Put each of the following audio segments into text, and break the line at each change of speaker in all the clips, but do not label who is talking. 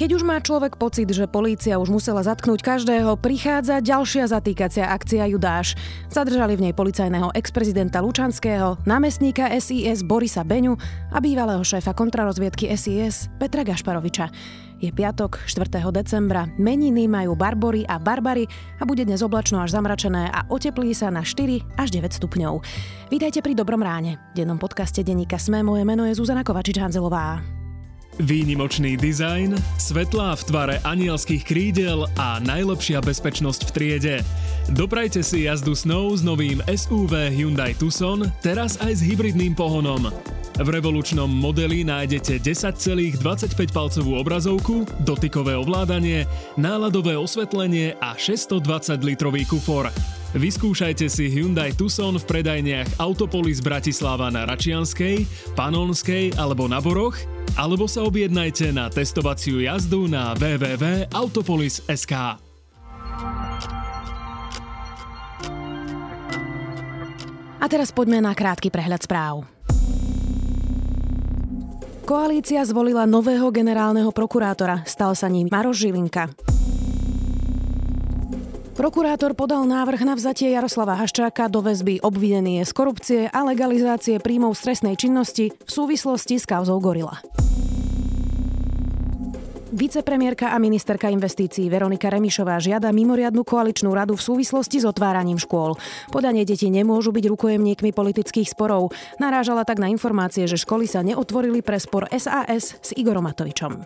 Keď už má človek pocit, že polícia už musela zatknúť každého, prichádza ďalšia zatýkacia akcia Judáš. Zadržali v nej policajného ex-prezidenta Lučanského, námestníka SIS Borisa Beňu a bývalého šéfa kontrarozviedky SIS Petra Gašparoviča. Je piatok, 4. decembra, meniny majú Barbory a Barbary a bude dnes oblačno až zamračené a oteplí sa na 4 až 9 stupňov. Vítajte pri Dobrom ráne. V dennom podcaste denníka Sme moje meno je Zuzana Kovačič-Hanzelová.
Výnimočný dizajn, svetlá v tvare anielských krídel a najlepšia bezpečnosť v triede. Doprajte si jazdu snou s novým SUV Hyundai Tucson, teraz aj s hybridným pohonom. V revolučnom modeli nájdete 10,25-palcovú obrazovku, dotykové ovládanie, náladové osvetlenie a 620-litrový kufor. Vyskúšajte si Hyundai Tucson v predajniach Autopolis Bratislava na Račianskej, Panonskej alebo na Boroch, alebo sa objednajte na testovaciu jazdu na www.autopolis.sk.
A teraz poďme na krátky prehľad správ. Koalícia zvolila nového generálneho prokurátora. Stal sa ním Maroš Žilinka. Prokurátor podal návrh na vzatie Jaroslava Haščáka do väzby obvinený je z korupcie a legalizácie príjmov stresnej činnosti v súvislosti s kauzou Gorila. Vicepremiérka a ministerka investícií Veronika Remišová žiada mimoriadnu koaličnú radu v súvislosti s otváraním škôl. Podanie detí nemôžu byť rukojemníkmi politických sporov. Narážala tak na informácie, že školy sa neotvorili pre spor SAS s Igorom Matovičom.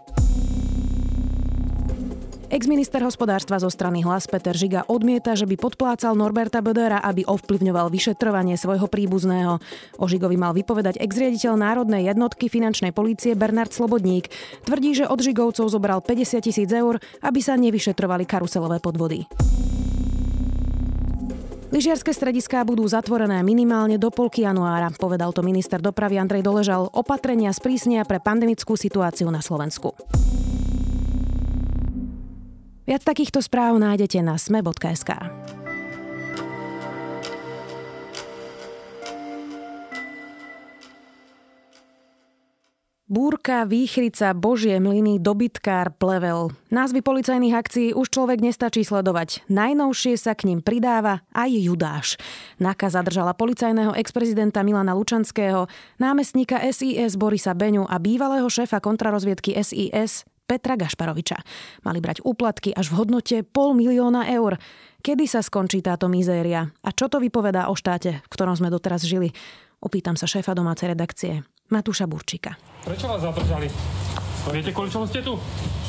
Ex-minister hospodárstva zo strany Hlas Peter Žiga odmieta, že by podplácal Norberta Bödera, aby ovplyvňoval vyšetrovanie svojho príbuzného. O Žigovi mal vypovedať ex-riaditeľ Národnej jednotky finančnej polície Bernard Slobodník. Tvrdí, že od Žigovcov zobral 50 tisíc eur, aby sa nevyšetrovali karuselové podvody. Lyžiarske strediská budú zatvorené minimálne do polky januára, povedal to minister dopravy Andrej Doležal. Opatrenia sprísnia pre pandemickú situáciu na Slovensku. Viac takýchto správ nájdete na sme.sk. Búrka, výchrica, božie mlyny, dobytkár, plevel. Názvy policajných akcií už človek nestačí sledovať. Najnovšie sa k ním pridáva aj Judáš. Naka zadržala policajného ex-prezidenta Milana Lučanského, námestníka SIS Borisa Beňu a bývalého šéfa kontrarozviedky SIS Petra Gašparoviča. Mali brať úplatky až v hodnote pol milióna eur. Kedy sa skončí táto mizéria? A čo to vypovedá o štáte, v ktorom sme doteraz žili? Opýtam sa šéfa domácej redakcie, Matúša Burčíka.
Prečo vás zadržali? Viete, kvôli čomu ste tu?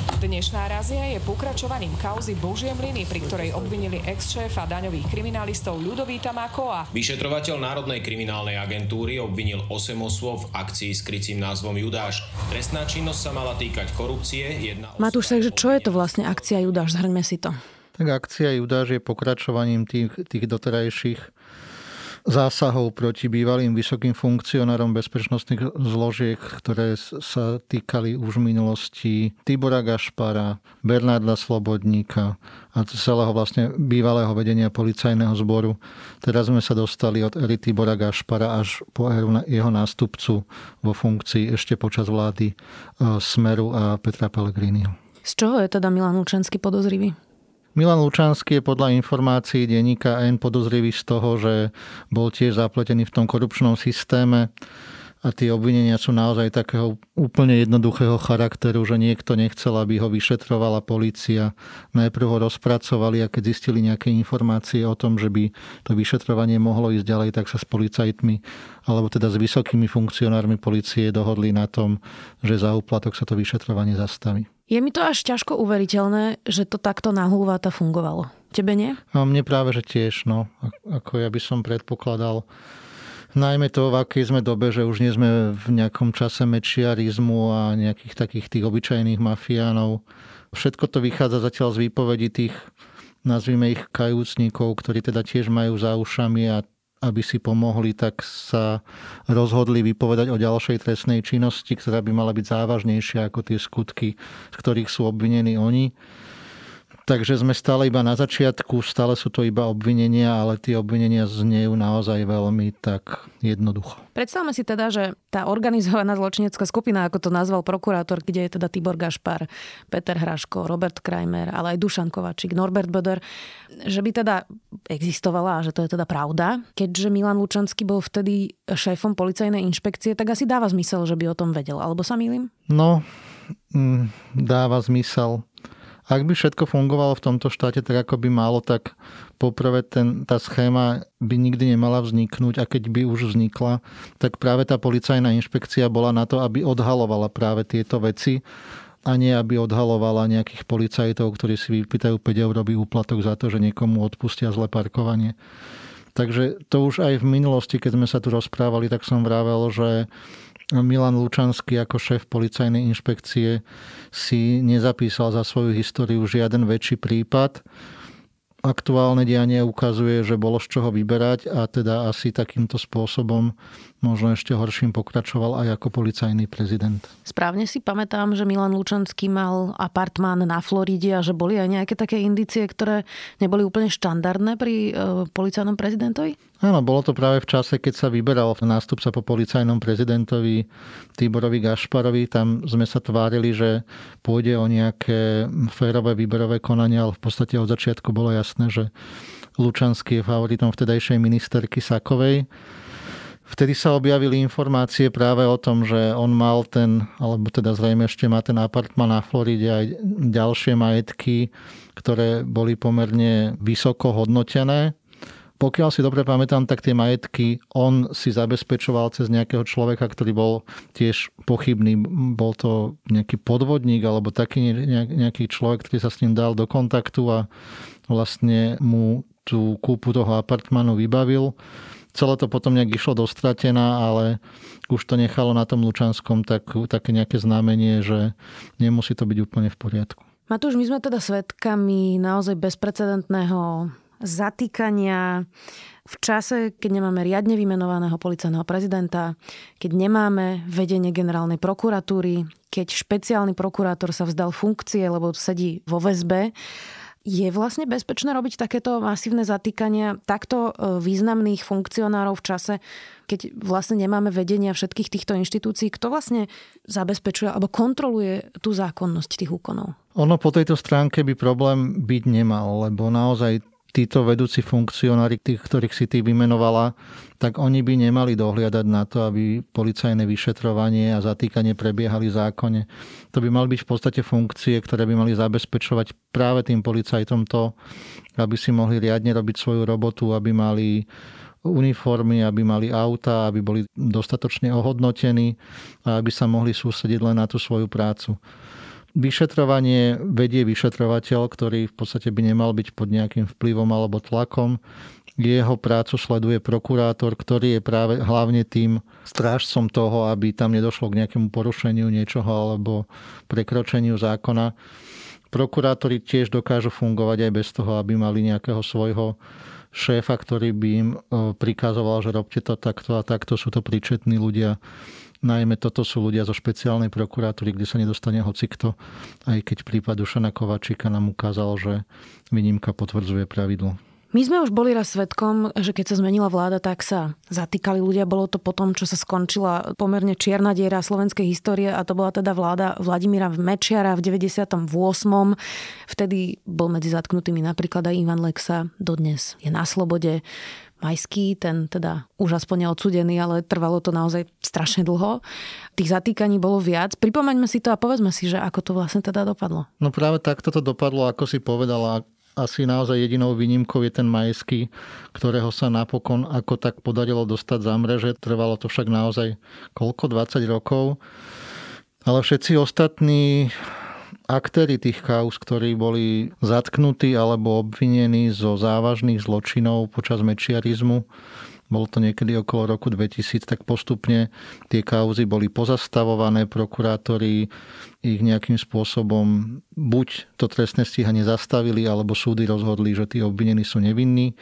Dnešná razia je pokračovaním kauzy Božie mlyny, pri ktorej obvinili ex-šéfa daňových kriminalistov Ľudovíta Makoa.
Vyšetrovateľ Národnej kriminálnej agentúry obvinil 8 osôb v akcii s krycím názvom Judáš. Trestná činnosť sa mala týkať korupcie. Jedna
Matúš, takže čo je to vlastne akcia Judáš? Zhrňme si to.
Tak akcia Judáš je pokračovaním tých, tých doterajších zásahov proti bývalým vysokým funkcionárom bezpečnostných zložiek, ktoré sa týkali už v minulosti Tibora Gašpara, Bernarda Slobodníka a celého vlastne bývalého vedenia policajného zboru. Teraz sme sa dostali od ery Tibora Gašpara až po jeho nástupcu vo funkcii ešte počas vlády e, Smeru a Petra Pellegriniho.
Z čoho je teda Milan Lučanský podozrivý?
Milan Lučanský je podľa informácií denníka N podozrivý z toho, že bol tiež zapletený v tom korupčnom systéme a tie obvinenia sú naozaj takého úplne jednoduchého charakteru, že niekto nechcel, aby ho vyšetrovala policia. Najprv ho rozpracovali a keď zistili nejaké informácie o tom, že by to vyšetrovanie mohlo ísť ďalej, tak sa s policajtmi alebo teda s vysokými funkcionármi policie dohodli na tom, že za úplatok sa to vyšetrovanie zastaví.
Je mi to až ťažko uveriteľné, že to takto nahúvata fungovalo. Tebe nie?
A mne práve, že tiež, no. Ako ja by som predpokladal, najmä to, v akej sme dobe, že už nie sme v nejakom čase mečiarizmu a nejakých takých tých obyčajných mafiánov. Všetko to vychádza zatiaľ z výpovedí tých, nazvime ich kajúcnikov, ktorí teda tiež majú za ušami a aby si pomohli, tak sa rozhodli vypovedať o ďalšej trestnej činnosti, ktorá by mala byť závažnejšia ako tie skutky, z ktorých sú obvinení oni. Takže sme stále iba na začiatku, stále sú to iba obvinenia, ale tie obvinenia znejú naozaj veľmi tak jednoducho.
Predstavme si teda, že tá organizovaná zločinecká skupina, ako to nazval prokurátor, kde je teda Tibor Gašpar, Peter Hraško, Robert Krajmer, ale aj Dušan Kovačík, Norbert Böder, že by teda existovala a že to je teda pravda. Keďže Milan Lučanský bol vtedy šéfom policajnej inšpekcie, tak asi dáva zmysel, že by o tom vedel. Alebo sa milím?
No, mm, dáva zmysel. Ak by všetko fungovalo v tomto štáte tak, ako by malo, tak poprvé ten, tá schéma by nikdy nemala vzniknúť a keď by už vznikla, tak práve tá policajná inšpekcia bola na to, aby odhalovala práve tieto veci a nie aby odhalovala nejakých policajtov, ktorí si vypýtajú 5 eurový úplatok za to, že niekomu odpustia zle parkovanie. Takže to už aj v minulosti, keď sme sa tu rozprávali, tak som vravel, že Milan Lučanský ako šéf policajnej inšpekcie si nezapísal za svoju históriu žiaden väčší prípad aktuálne dianie ukazuje, že bolo z čoho vyberať a teda asi takýmto spôsobom možno ešte horším pokračoval aj ako policajný prezident.
Správne si pamätám, že Milan Lučanský mal apartmán na Floride a že boli aj nejaké také indície, ktoré neboli úplne štandardné pri e, policajnom prezidentovi?
Áno, bolo to práve v čase, keď sa vyberal nástupca po policajnom prezidentovi Tiborovi Gašparovi. Tam sme sa tvárili, že pôjde o nejaké férové výberové konania, ale v podstate od začiatku bolo jasné, že Lučanský je favoritom vtedajšej ministerky Sakovej. Vtedy sa objavili informácie práve o tom, že on mal ten, alebo teda zrejme ešte má ten apartman na Floride aj ďalšie majetky, ktoré boli pomerne vysoko hodnotené pokiaľ si dobre pamätám, tak tie majetky on si zabezpečoval cez nejakého človeka, ktorý bol tiež pochybný. Bol to nejaký podvodník alebo taký nejaký človek, ktorý sa s ním dal do kontaktu a vlastne mu tú kúpu toho apartmanu vybavil. Celé to potom nejak išlo dostratená, ale už to nechalo na tom Lučanskom tak, také nejaké znamenie, že nemusí to byť úplne v poriadku.
Matúš, my sme teda svetkami naozaj bezprecedentného zatýkania v čase, keď nemáme riadne vymenovaného policajného prezidenta, keď nemáme vedenie generálnej prokuratúry, keď špeciálny prokurátor sa vzdal funkcie, lebo sedí vo väzbe, je vlastne bezpečné robiť takéto masívne zatýkania takto e, významných funkcionárov v čase, keď vlastne nemáme vedenia všetkých týchto inštitúcií? Kto vlastne zabezpečuje alebo kontroluje tú zákonnosť tých úkonov?
Ono po tejto stránke by problém byť nemal, lebo naozaj títo vedúci funkcionári, tých, ktorých si ty vymenovala, tak oni by nemali dohliadať na to, aby policajné vyšetrovanie a zatýkanie prebiehali zákonne. To by mali byť v podstate funkcie, ktoré by mali zabezpečovať práve tým policajtom to, aby si mohli riadne robiť svoju robotu, aby mali uniformy, aby mali auta, aby boli dostatočne ohodnotení a aby sa mohli sústrediť len na tú svoju prácu. Vyšetrovanie vedie vyšetrovateľ, ktorý v podstate by nemal byť pod nejakým vplyvom alebo tlakom. Jeho prácu sleduje prokurátor, ktorý je práve hlavne tým strážcom toho, aby tam nedošlo k nejakému porušeniu niečoho alebo prekročeniu zákona. Prokurátori tiež dokážu fungovať aj bez toho, aby mali nejakého svojho šéfa, ktorý by im e, prikazoval, že robte to takto a takto. Sú to príčetní ľudia, Najmä toto sú ľudia zo špeciálnej prokuratúry, kde sa nedostane hocikto, aj keď prípad Dušana Kovačíka nám ukázal, že výnimka potvrdzuje pravidlo.
My sme už boli raz svetkom, že keď sa zmenila vláda, tak sa zatýkali ľudia. Bolo to potom, čo sa skončila pomerne čierna diera slovenskej histórie a to bola teda vláda Vladimíra Mečiara v 98. Vtedy bol medzi zatknutými napríklad aj Ivan Lexa, dodnes je na slobode. Majský, ten teda už aspoň odsudený, ale trvalo to naozaj strašne dlho. Tých zatýkaní bolo viac. Pripomeňme si to a povedzme si, že ako to vlastne teda dopadlo.
No práve takto to dopadlo, ako si povedala. Asi naozaj jedinou výnimkou je ten Majský, ktorého sa napokon ako tak podarilo dostať za mreže. Trvalo to však naozaj koľko? 20 rokov. Ale všetci ostatní aktéry tých kauz, ktorí boli zatknutí alebo obvinení zo závažných zločinov počas mečiarizmu, bolo to niekedy okolo roku 2000, tak postupne tie kauzy boli pozastavované, prokurátori ich nejakým spôsobom buď to trestné stíhanie zastavili, alebo súdy rozhodli, že tí obvinení sú nevinní.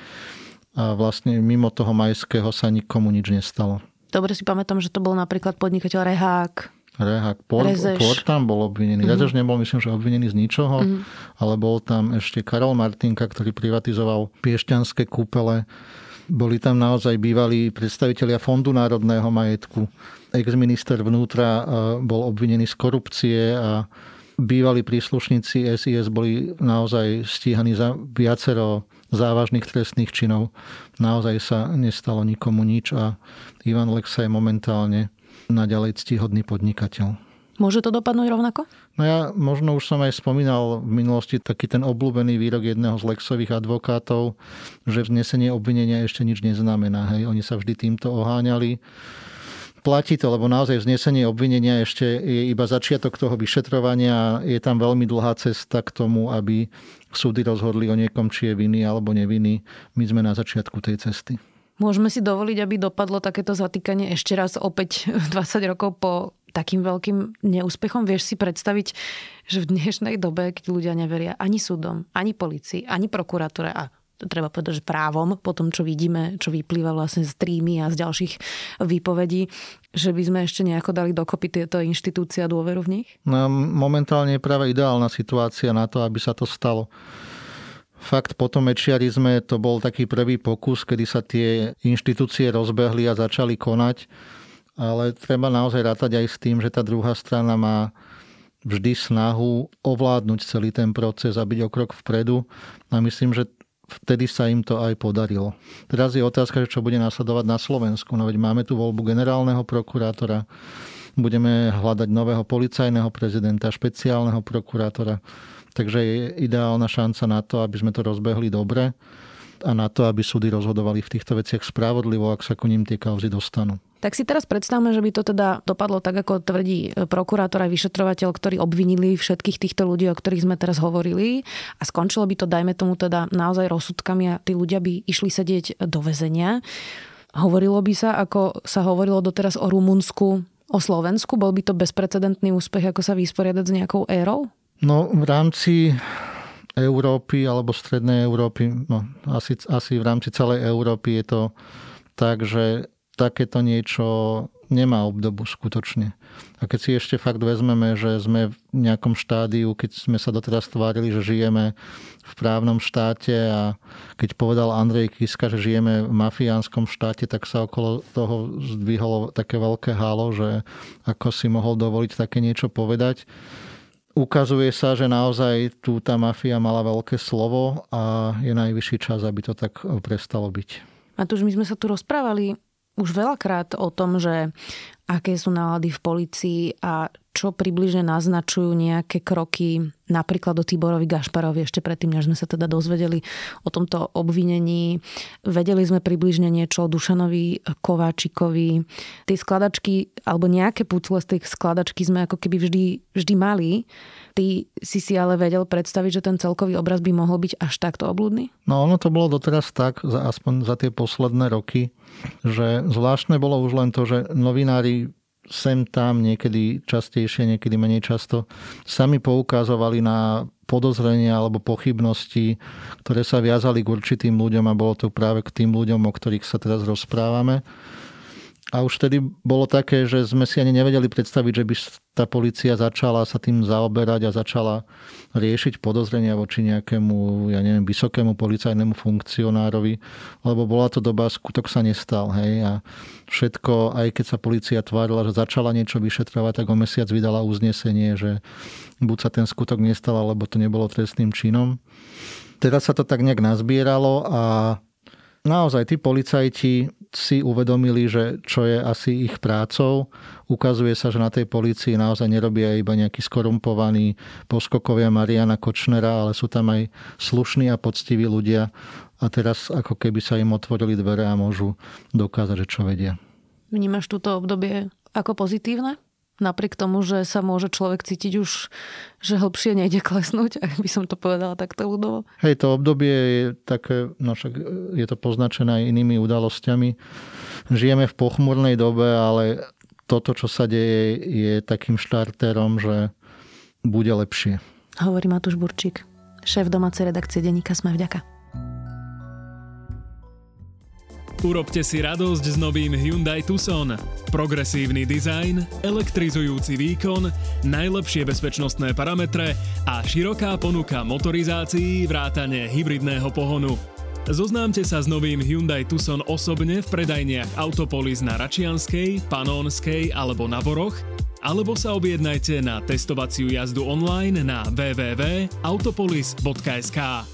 A vlastne mimo toho majského sa nikomu nič nestalo.
Dobre si pamätám, že to bol napríklad podnikateľ Rehák,
Rehak. Por, Por tam bol obvinený. Mm-hmm. Rezeš nebol, myslím, že obvinený z ničoho, mm-hmm. ale bol tam ešte Karol Martinka, ktorý privatizoval piešťanské kúpele. Boli tam naozaj bývalí predstavitelia Fondu národného majetku. Ex-minister vnútra bol obvinený z korupcie a bývalí príslušníci SIS boli naozaj stíhaní za viacero závažných trestných činov. Naozaj sa nestalo nikomu nič a Ivan Lexa je momentálne naďalej ctihodný podnikateľ.
Môže to dopadnúť rovnako?
No ja možno už som aj spomínal v minulosti taký ten obľúbený výrok jedného z Lexových advokátov, že vznesenie obvinenia ešte nič neznamená. Hej. Oni sa vždy týmto oháňali. Platí to, lebo naozaj vznesenie obvinenia ešte je iba začiatok toho vyšetrovania. Je tam veľmi dlhá cesta k tomu, aby súdy rozhodli o niekom, či je vinný alebo nevinný. My sme na začiatku tej cesty.
Môžeme si dovoliť, aby dopadlo takéto zatýkanie ešte raz opäť 20 rokov po takým veľkým neúspechom? Vieš si predstaviť, že v dnešnej dobe, keď ľudia neveria ani súdom, ani policii, ani prokuratúre a treba povedať, že právom, po tom, čo vidíme, čo vyplýva vlastne z trímy a z ďalších výpovedí, že by sme ešte nejako dali dokopy tieto inštitúcie a dôveru v nich?
No, momentálne je práve ideálna situácia na to, aby sa to stalo. Fakt po tom mečiarizme to bol taký prvý pokus, kedy sa tie inštitúcie rozbehli a začali konať. Ale treba naozaj rátať aj s tým, že tá druhá strana má vždy snahu ovládnuť celý ten proces a byť o krok vpredu. A myslím, že vtedy sa im to aj podarilo. Teraz je otázka, čo bude následovať na Slovensku. No veď máme tu voľbu generálneho prokurátora, budeme hľadať nového policajného prezidenta, špeciálneho prokurátora. Takže je ideálna šanca na to, aby sme to rozbehli dobre a na to, aby súdy rozhodovali v týchto veciach spravodlivo, ak sa ku ním tie kauzy dostanú.
Tak si teraz predstavme, že by to teda dopadlo tak, ako tvrdí prokurátor a vyšetrovateľ, ktorí obvinili všetkých týchto ľudí, o ktorých sme teraz hovorili a skončilo by to, dajme tomu teda naozaj rozsudkami a tí ľudia by išli sedieť do väzenia. Hovorilo by sa, ako sa hovorilo doteraz o Rumunsku, o Slovensku? Bol by to bezprecedentný úspech, ako sa vysporiadať s nejakou érou?
No v rámci Európy alebo strednej Európy, no asi, asi v rámci celej Európy je to tak, že takéto niečo nemá obdobu skutočne. A keď si ešte fakt vezmeme, že sme v nejakom štádiu, keď sme sa doteraz tvárili, že žijeme v právnom štáte a keď povedal Andrej Kiska, že žijeme v mafiánskom štáte, tak sa okolo toho zdvihlo také veľké halo, že ako si mohol dovoliť také niečo povedať ukazuje sa, že naozaj tu tá mafia mala veľké slovo a je najvyšší čas, aby to tak prestalo byť.
už my sme sa tu rozprávali už veľakrát o tom, že aké sú nálady v policii a čo približne naznačujú nejaké kroky napríklad o Tiborovi Gašparovi ešte predtým, než sme sa teda dozvedeli o tomto obvinení. Vedeli sme približne niečo o Dušanovi Kováčikovi. Tie skladačky alebo nejaké pucle z tých skladačky sme ako keby vždy, vždy mali. Ty si si ale vedel predstaviť, že ten celkový obraz by mohol byť až takto oblúdny?
No ono to bolo doteraz tak, aspoň za tie posledné roky, že zvláštne bolo už len to, že novinári sem tam, niekedy častejšie, niekedy menej často, sami poukazovali na podozrenia alebo pochybnosti, ktoré sa viazali k určitým ľuďom a bolo to práve k tým ľuďom, o ktorých sa teraz rozprávame. A už vtedy bolo také, že sme si ani nevedeli predstaviť, že by tá policia začala sa tým zaoberať a začala riešiť podozrenia voči nejakému, ja neviem, vysokému policajnému funkcionárovi, lebo bola to doba, skutok sa nestal. Hej? A všetko, aj keď sa policia tvárila, že začala niečo vyšetrovať, tak o mesiac vydala uznesenie, že buď sa ten skutok nestal, alebo to nebolo trestným činom. Teraz sa to tak nejak nazbieralo a naozaj tí policajti si uvedomili, že čo je asi ich prácou. Ukazuje sa, že na tej policii naozaj nerobia iba nejakí skorumpovaní poskokovia Mariana Kočnera, ale sú tam aj slušní a poctiví ľudia. A teraz ako keby sa im otvorili dvere a môžu dokázať, že čo vedia.
Vnímaš túto obdobie ako pozitívne? Napriek tomu, že sa môže človek cítiť už, že hlbšie nejde klesnúť, ak by som to povedala takto ľudovo.
Hej, to obdobie je také, no však je to poznačené aj inými udalosťami. Žijeme v pochmurnej dobe, ale toto, čo sa deje, je takým štarterom, že bude lepšie.
Hovorí Matúš Burčík, šéf domácej redakcie denníka Sme vďaka.
Urobte si radosť s novým Hyundai Tucson. Progresívny dizajn, elektrizujúci výkon, najlepšie bezpečnostné parametre a široká ponuka motorizácií vrátane hybridného pohonu. Zoznámte sa s novým Hyundai Tucson osobne v predajniach Autopolis na Račianskej, Panónskej alebo na Boroch, alebo sa objednajte na testovaciu jazdu online na www.autopolis.sk.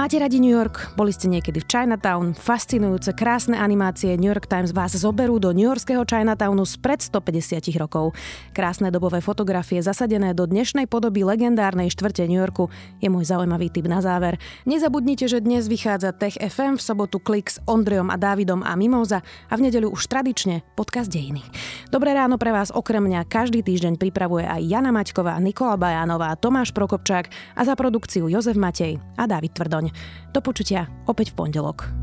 Máte radi New York? Boli ste niekedy v Chinatown? Fascinujúce, krásne animácie New York Times vás zoberú do New Yorkského Chinatownu spred 150 rokov. Krásne dobové fotografie zasadené do dnešnej podoby legendárnej štvrte New Yorku je môj zaujímavý tip na záver. Nezabudnite, že dnes vychádza Tech FM, v sobotu Klik s Ondrejom a Dávidom a Mimoza a v nedeľu už tradične podcast Dejiny. Dobré ráno pre vás okrem mňa každý týždeň pripravuje aj Jana Maťková, Nikola Bajánová, Tomáš Prokopčák a za produkciu Jozef Matej a Dávid Tvrdoň. Do počutia opäť v pondelok.